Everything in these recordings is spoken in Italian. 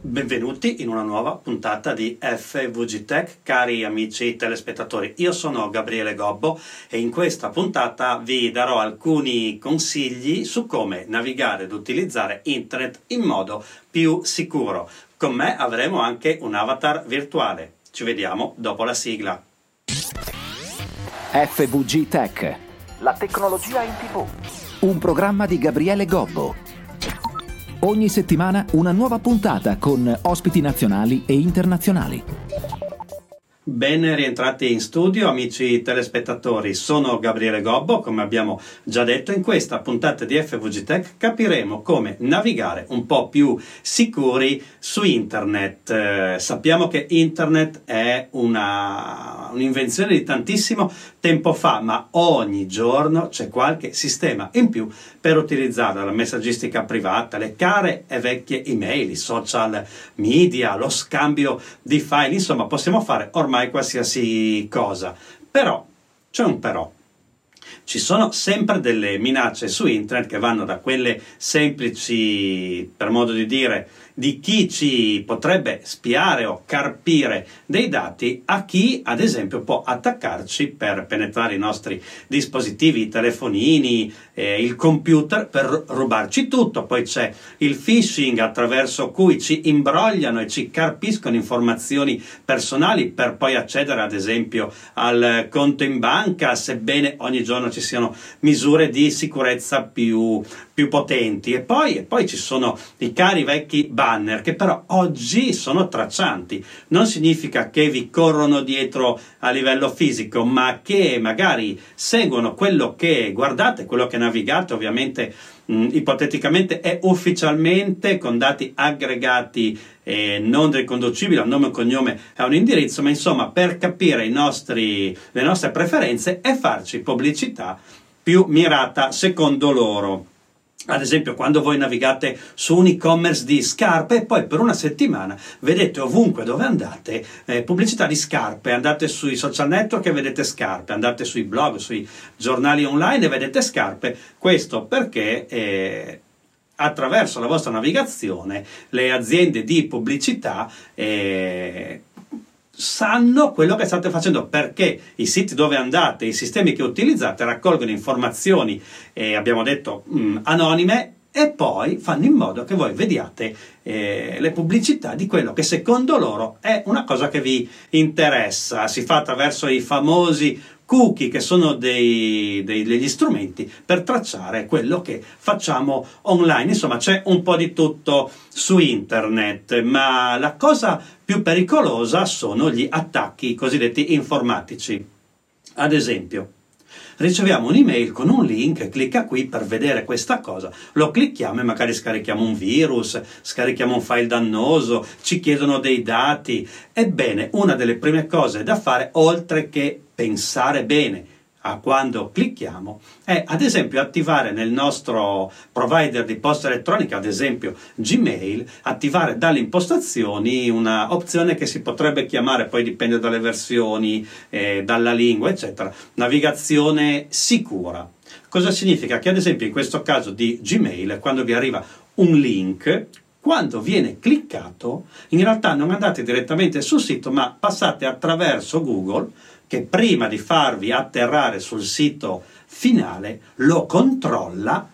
Benvenuti in una nuova puntata di FVG Tech, cari amici telespettatori. Io sono Gabriele Gobbo e in questa puntata vi darò alcuni consigli su come navigare ed utilizzare internet in modo più sicuro. Con me avremo anche un avatar virtuale. Ci vediamo dopo la sigla. FVG Tech. La tecnologia in tv. Un programma di Gabriele Gobbo Ogni settimana una nuova puntata con ospiti nazionali e internazionali. Ben rientrati in studio amici telespettatori, sono Gabriele Gobbo, come abbiamo già detto in questa puntata di FVG Tech capiremo come navigare un po' più sicuri su internet. Eh, sappiamo che internet è una, un'invenzione di tantissimo tempo fa, ma ogni giorno c'è qualche sistema in più per utilizzarla, la messaggistica privata, le care e vecchie email, i social media, lo scambio di file, insomma possiamo fare ormai ormai qualsiasi cosa. Però, c'è un però. Ci sono sempre delle minacce su internet che vanno da quelle semplici, per modo di dire, di chi ci potrebbe spiare o carpire dei dati a chi ad esempio può attaccarci per penetrare i nostri dispositivi, i telefonini, eh, il computer per rubarci tutto. Poi c'è il phishing attraverso cui ci imbrogliano e ci carpiscono informazioni personali per poi accedere ad esempio al conto in banca, sebbene ogni giorno ci siano misure di sicurezza più, più potenti. E poi, e poi ci sono i cari vecchi banchi banner che però oggi sono traccianti. Non significa che vi corrono dietro a livello fisico, ma che magari seguono quello che guardate, quello che navigate, ovviamente mh, ipoteticamente è ufficialmente con dati aggregati e non riconducibili a nome e cognome a un indirizzo, ma insomma per capire nostri, le nostre preferenze e farci pubblicità più mirata secondo loro. Ad esempio, quando voi navigate su un e-commerce di scarpe e poi per una settimana vedete ovunque dove andate eh, pubblicità di scarpe, andate sui social network e vedete scarpe, andate sui blog, sui giornali online e vedete scarpe. Questo perché eh, attraverso la vostra navigazione le aziende di pubblicità eh, sanno quello che state facendo perché i siti dove andate, i sistemi che utilizzate raccolgono informazioni, eh, abbiamo detto, mh, mm, anonime e poi fanno in modo che voi vediate eh, le pubblicità di quello che secondo loro è una cosa che vi interessa. Si fa attraverso i famosi cookie che sono dei, dei, degli strumenti per tracciare quello che facciamo online. Insomma, c'è un po' di tutto su internet, ma la cosa più pericolosa sono gli attacchi cosiddetti informatici. Ad esempio, riceviamo un'email con un link, clicca qui per vedere questa cosa, lo clicchiamo e magari scarichiamo un virus, scarichiamo un file dannoso, ci chiedono dei dati. Ebbene, una delle prime cose da fare, oltre che pensare bene a quando clicchiamo è ad esempio attivare nel nostro provider di posta elettronica, ad esempio Gmail, attivare dalle impostazioni una opzione che si potrebbe chiamare, poi dipende dalle versioni, eh, dalla lingua, eccetera, navigazione sicura. Cosa significa? Che ad esempio in questo caso di Gmail, quando vi arriva un link, quando viene cliccato, in realtà non andate direttamente sul sito, ma passate attraverso Google che prima di farvi atterrare sul sito finale lo controlla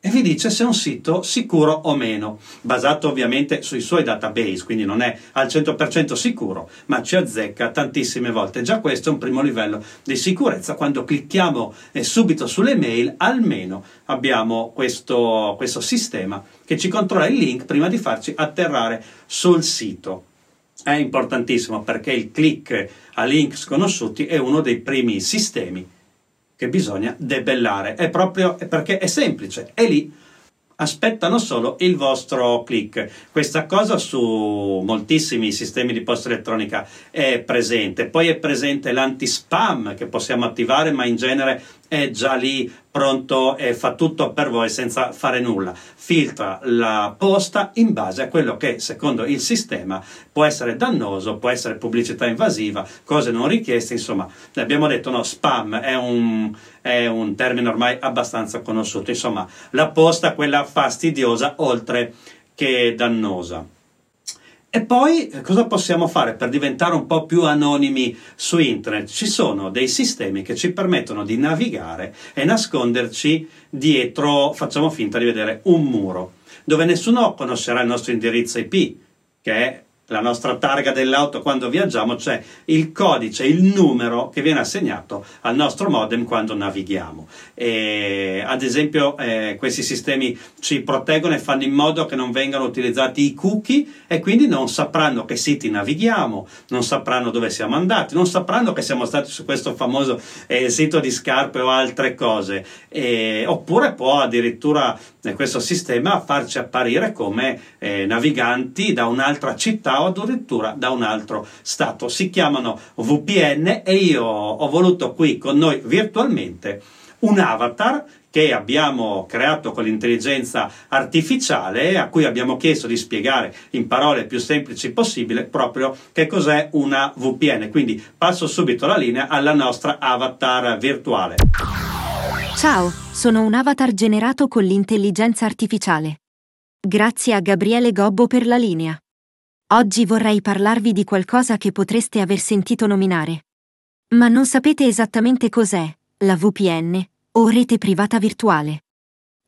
e vi dice se è un sito sicuro o meno, basato ovviamente sui suoi database, quindi non è al 100% sicuro, ma ci azzecca tantissime volte. Già questo è un primo livello di sicurezza. Quando clicchiamo eh, subito sulle mail, almeno abbiamo questo, questo sistema che ci controlla il link prima di farci atterrare sul sito è importantissimo perché il click a link sconosciuti è uno dei primi sistemi che bisogna debellare. È proprio perché è semplice, è lì. Aspettano solo il vostro click. Questa cosa su moltissimi sistemi di posta elettronica è presente. Poi è presente l'anti-spam che possiamo attivare, ma in genere è già lì pronto e fa tutto per voi senza fare nulla. Filtra la posta in base a quello che secondo il sistema può essere dannoso, può essere pubblicità invasiva, cose non richieste, insomma, abbiamo detto no, spam è un, è un termine ormai abbastanza conosciuto, insomma, la posta quella fastidiosa oltre che dannosa. E poi cosa possiamo fare per diventare un po' più anonimi su internet? Ci sono dei sistemi che ci permettono di navigare e nasconderci dietro, facciamo finta di vedere un muro, dove nessuno conoscerà il nostro indirizzo IP, che è la nostra targa dell'auto quando viaggiamo, c'è il codice, il numero che viene assegnato al nostro modem quando navighiamo. E, ad esempio, eh, questi sistemi ci proteggono e fanno in modo che non vengano utilizzati i cookie e quindi non sapranno che siti navighiamo, non sapranno dove siamo andati, non sapranno che siamo stati su questo famoso eh, sito di scarpe o altre cose. E, oppure può addirittura eh, questo sistema farci apparire come eh, naviganti da un'altra città o addirittura da un altro stato. Si chiamano VPN e io ho voluto qui con noi virtualmente un avatar che abbiamo creato con l'intelligenza artificiale a cui abbiamo chiesto di spiegare in parole più semplici possibile proprio che cos'è una VPN. Quindi passo subito la linea alla nostra avatar virtuale. Ciao, sono un avatar generato con l'intelligenza artificiale. Grazie a Gabriele Gobbo per la linea. Oggi vorrei parlarvi di qualcosa che potreste aver sentito nominare. Ma non sapete esattamente cos'è, la VPN, o rete privata virtuale.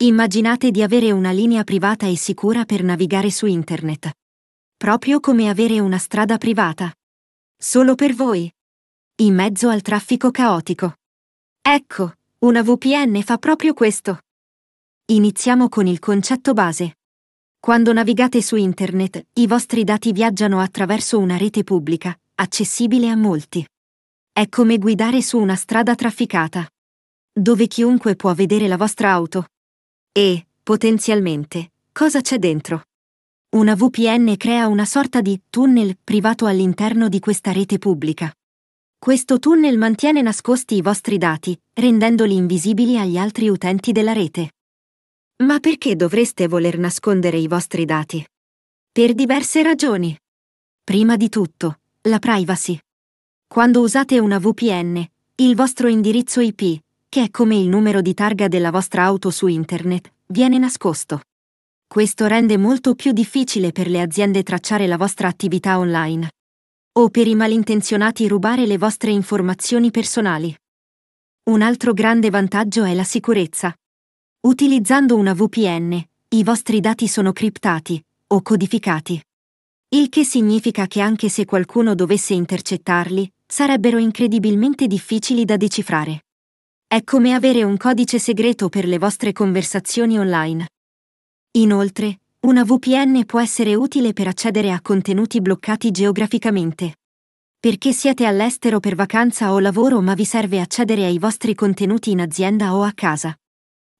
Immaginate di avere una linea privata e sicura per navigare su Internet. Proprio come avere una strada privata. Solo per voi. In mezzo al traffico caotico. Ecco, una VPN fa proprio questo. Iniziamo con il concetto base. Quando navigate su Internet, i vostri dati viaggiano attraverso una rete pubblica, accessibile a molti. È come guidare su una strada trafficata, dove chiunque può vedere la vostra auto. E, potenzialmente, cosa c'è dentro? Una VPN crea una sorta di tunnel privato all'interno di questa rete pubblica. Questo tunnel mantiene nascosti i vostri dati, rendendoli invisibili agli altri utenti della rete. Ma perché dovreste voler nascondere i vostri dati? Per diverse ragioni. Prima di tutto, la privacy. Quando usate una VPN, il vostro indirizzo IP, che è come il numero di targa della vostra auto su Internet, viene nascosto. Questo rende molto più difficile per le aziende tracciare la vostra attività online. O per i malintenzionati rubare le vostre informazioni personali. Un altro grande vantaggio è la sicurezza. Utilizzando una VPN, i vostri dati sono criptati o codificati. Il che significa che anche se qualcuno dovesse intercettarli, sarebbero incredibilmente difficili da decifrare. È come avere un codice segreto per le vostre conversazioni online. Inoltre, una VPN può essere utile per accedere a contenuti bloccati geograficamente. Perché siete all'estero per vacanza o lavoro ma vi serve accedere ai vostri contenuti in azienda o a casa.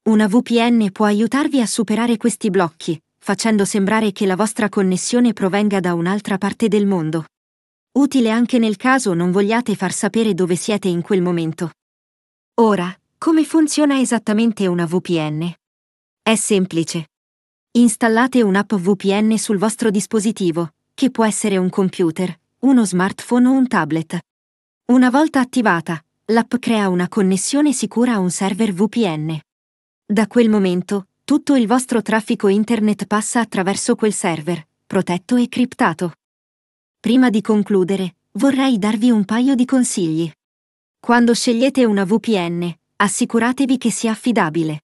Una VPN può aiutarvi a superare questi blocchi, facendo sembrare che la vostra connessione provenga da un'altra parte del mondo. Utile anche nel caso non vogliate far sapere dove siete in quel momento. Ora, come funziona esattamente una VPN? È semplice. Installate un'app VPN sul vostro dispositivo, che può essere un computer, uno smartphone o un tablet. Una volta attivata, l'app crea una connessione sicura a un server VPN. Da quel momento, tutto il vostro traffico internet passa attraverso quel server, protetto e criptato. Prima di concludere, vorrei darvi un paio di consigli. Quando scegliete una VPN, assicuratevi che sia affidabile.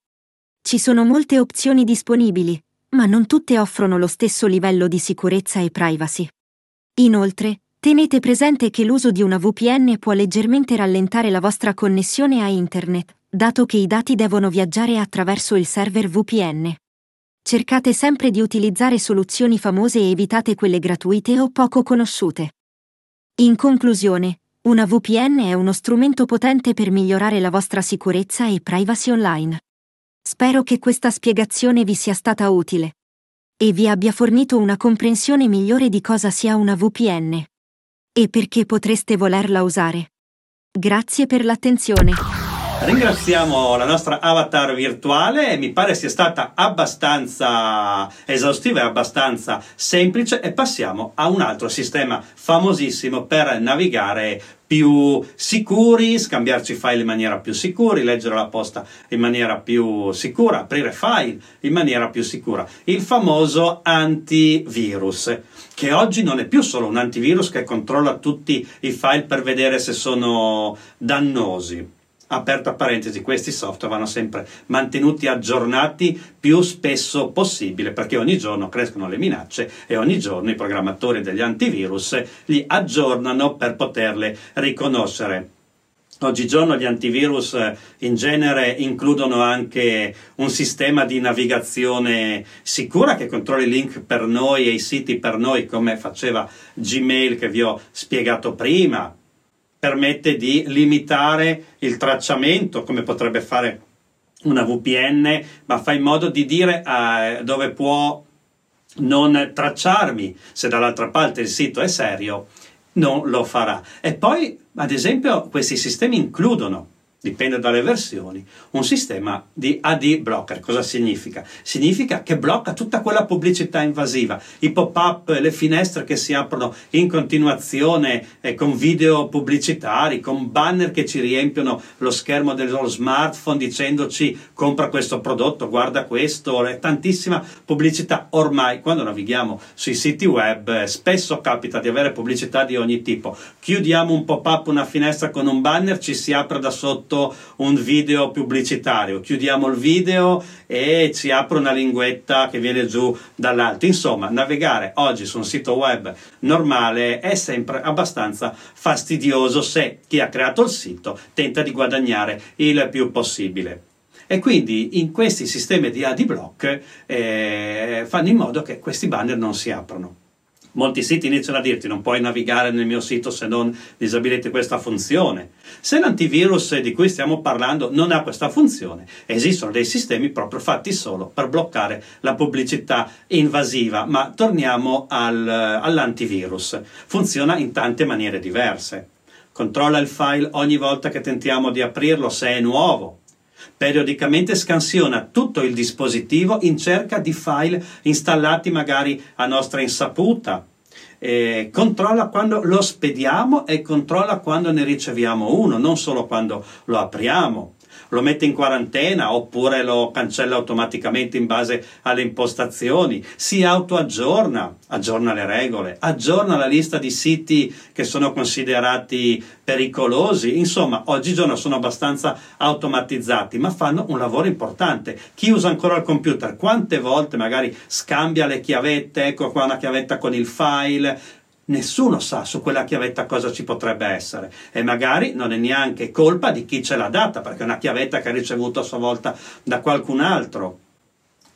Ci sono molte opzioni disponibili, ma non tutte offrono lo stesso livello di sicurezza e privacy. Inoltre, tenete presente che l'uso di una VPN può leggermente rallentare la vostra connessione a Internet, dato che i dati devono viaggiare attraverso il server VPN. Cercate sempre di utilizzare soluzioni famose e evitate quelle gratuite o poco conosciute. In conclusione, una VPN è uno strumento potente per migliorare la vostra sicurezza e privacy online. Spero che questa spiegazione vi sia stata utile e vi abbia fornito una comprensione migliore di cosa sia una VPN e perché potreste volerla usare. Grazie per l'attenzione. Ringraziamo la nostra avatar virtuale, mi pare sia stata abbastanza esaustiva e abbastanza semplice e passiamo a un altro sistema famosissimo per navigare più sicuri, scambiarci file in maniera più sicura, leggere la posta in maniera più sicura, aprire file in maniera più sicura, il famoso antivirus, che oggi non è più solo un antivirus che controlla tutti i file per vedere se sono dannosi aperta parentesi, questi software vanno sempre mantenuti aggiornati più spesso possibile perché ogni giorno crescono le minacce e ogni giorno i programmatori degli antivirus li aggiornano per poterle riconoscere. Oggigiorno gli antivirus eh, in genere includono anche un sistema di navigazione sicura che controlla i link per noi e i siti per noi come faceva Gmail che vi ho spiegato prima, permette di limitare il tracciamento, come potrebbe fare una VPN, ma fa in modo di dire eh, dove può non tracciarmi, se dall'altra parte il sito è serio, non lo farà. E poi, ad esempio, questi sistemi includono dipende dalle versioni, un sistema di AD blocker. Cosa significa? Significa che blocca tutta quella pubblicità invasiva, i pop-up, le finestre che si aprono in continuazione eh, con video pubblicitari, con banner che ci riempiono lo schermo dello smartphone dicendoci compra questo prodotto, guarda questo, è tantissima pubblicità. Ormai quando navighiamo sui siti web eh, spesso capita di avere pubblicità di ogni tipo. Chiudiamo un pop-up, una finestra con un banner, ci si apre da sotto sotto un video pubblicitario, chiudiamo il video e ci apre una linguetta che viene giù dall'alto. Insomma, navigare oggi su un sito web normale è sempre abbastanza fastidioso se chi ha creato il sito tenta di guadagnare il più possibile. E quindi in questi sistemi di AD block eh, fanno in modo che questi banner non si aprono. Molti siti iniziano a dirti non puoi navigare nel mio sito se non disabiliti questa funzione. Se l'antivirus di cui stiamo parlando non ha questa funzione, esistono dei sistemi proprio fatti solo per bloccare la pubblicità invasiva, ma torniamo al, all'antivirus. Funziona in tante maniere diverse. Controlla il file ogni volta che tentiamo di aprirlo se è nuovo Periodicamente scansiona tutto il dispositivo in cerca di file installati magari a nostra insaputa. Eh, controlla quando lo spediamo e controlla quando ne riceviamo uno, non solo quando lo apriamo lo mette in quarantena oppure lo cancella automaticamente in base alle impostazioni, si autoaggiorna, aggiorna le regole, aggiorna la lista di siti che sono considerati pericolosi, insomma oggigiorno sono abbastanza automatizzati ma fanno un lavoro importante. Chi usa ancora il computer quante volte magari scambia le chiavette, ecco qua una chiavetta con il file, nessuno sa su quella chiavetta cosa ci potrebbe essere. E magari non è neanche colpa di chi ce l'ha data perché è una chiavetta che ha ricevuto a sua volta da qualcun altro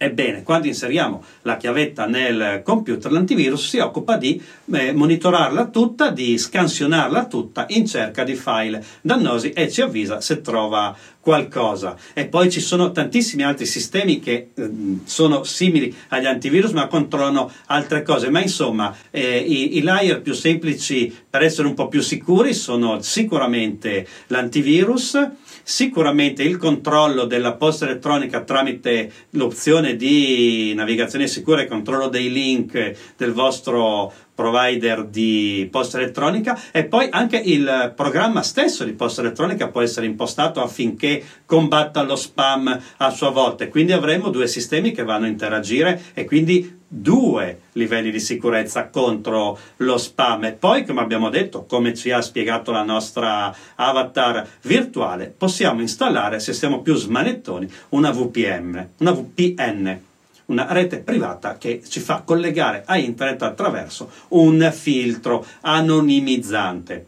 Ebbene, quando inseriamo la chiavetta nel computer, l'antivirus si occupa di eh, monitorarla tutta, di scansionarla tutta in cerca di file dannosi e ci avvisa se trova qualcosa. E poi ci sono tantissimi altri sistemi che eh, sono simili agli antivirus ma controllano altre cose. Ma insomma, eh, i, i layer più semplici per essere un po' più sicuri sono sicuramente l'antivirus Sicuramente il controllo della posta elettronica tramite l'opzione di navigazione sicura e controllo dei link del vostro provider di posta elettronica e poi anche il programma stesso di posta elettronica può essere impostato affinché combatta lo spam a sua volta. Quindi avremo due sistemi che vanno a interagire e quindi due livelli di sicurezza contro lo spam e poi come abbiamo detto come ci ha spiegato la nostra avatar virtuale possiamo installare se siamo più smanettoni una VPN una VPN una rete privata che ci fa collegare a internet attraverso un filtro anonimizzante.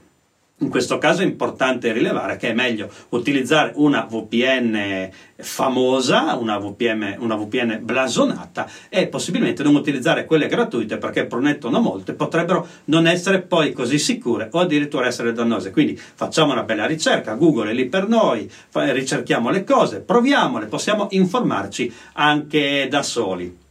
In questo caso è importante rilevare che è meglio utilizzare una VPN famosa, una VPN, una VPN blasonata e possibilmente non utilizzare quelle gratuite perché promettono molte, potrebbero non essere poi così sicure o addirittura essere dannose. Quindi facciamo una bella ricerca, Google è lì per noi, ricerchiamo le cose, proviamole, possiamo informarci anche da soli.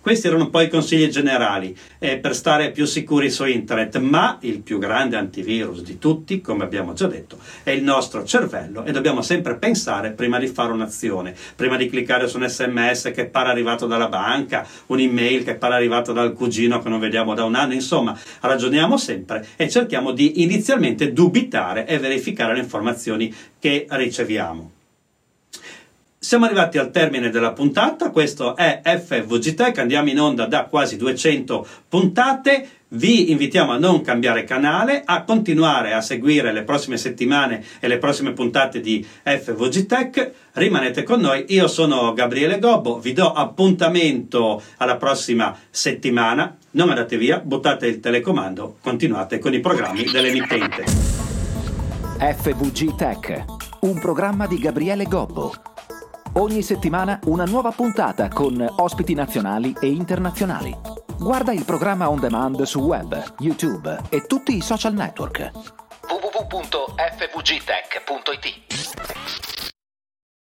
Questi erano un po' i consigli generali eh, per stare più sicuri su internet, ma il più grande antivirus di tutti, come abbiamo già detto, è il nostro cervello e dobbiamo sempre pensare prima di fare un'azione, prima di cliccare su un sms che pare arrivato dalla banca, un'email che pare arrivato dal cugino che non vediamo da un anno, insomma ragioniamo sempre e cerchiamo di inizialmente dubitare e verificare le informazioni che riceviamo. Siamo arrivati al termine della puntata, questo è FVG Tech, andiamo in onda da quasi 200 puntate, vi invitiamo a non cambiare canale, a continuare a seguire le prossime settimane e le prossime puntate di FVG Tech, rimanete con noi, io sono Gabriele Gobbo, vi do appuntamento alla prossima settimana, non andate via, buttate il telecomando, continuate con i programmi dell'emittente. FVG Tech, un programma di Gabriele Gobbo Ogni settimana una nuova puntata con ospiti nazionali e internazionali. Guarda il programma on demand su web, YouTube e tutti i social network. www.fvgtech.it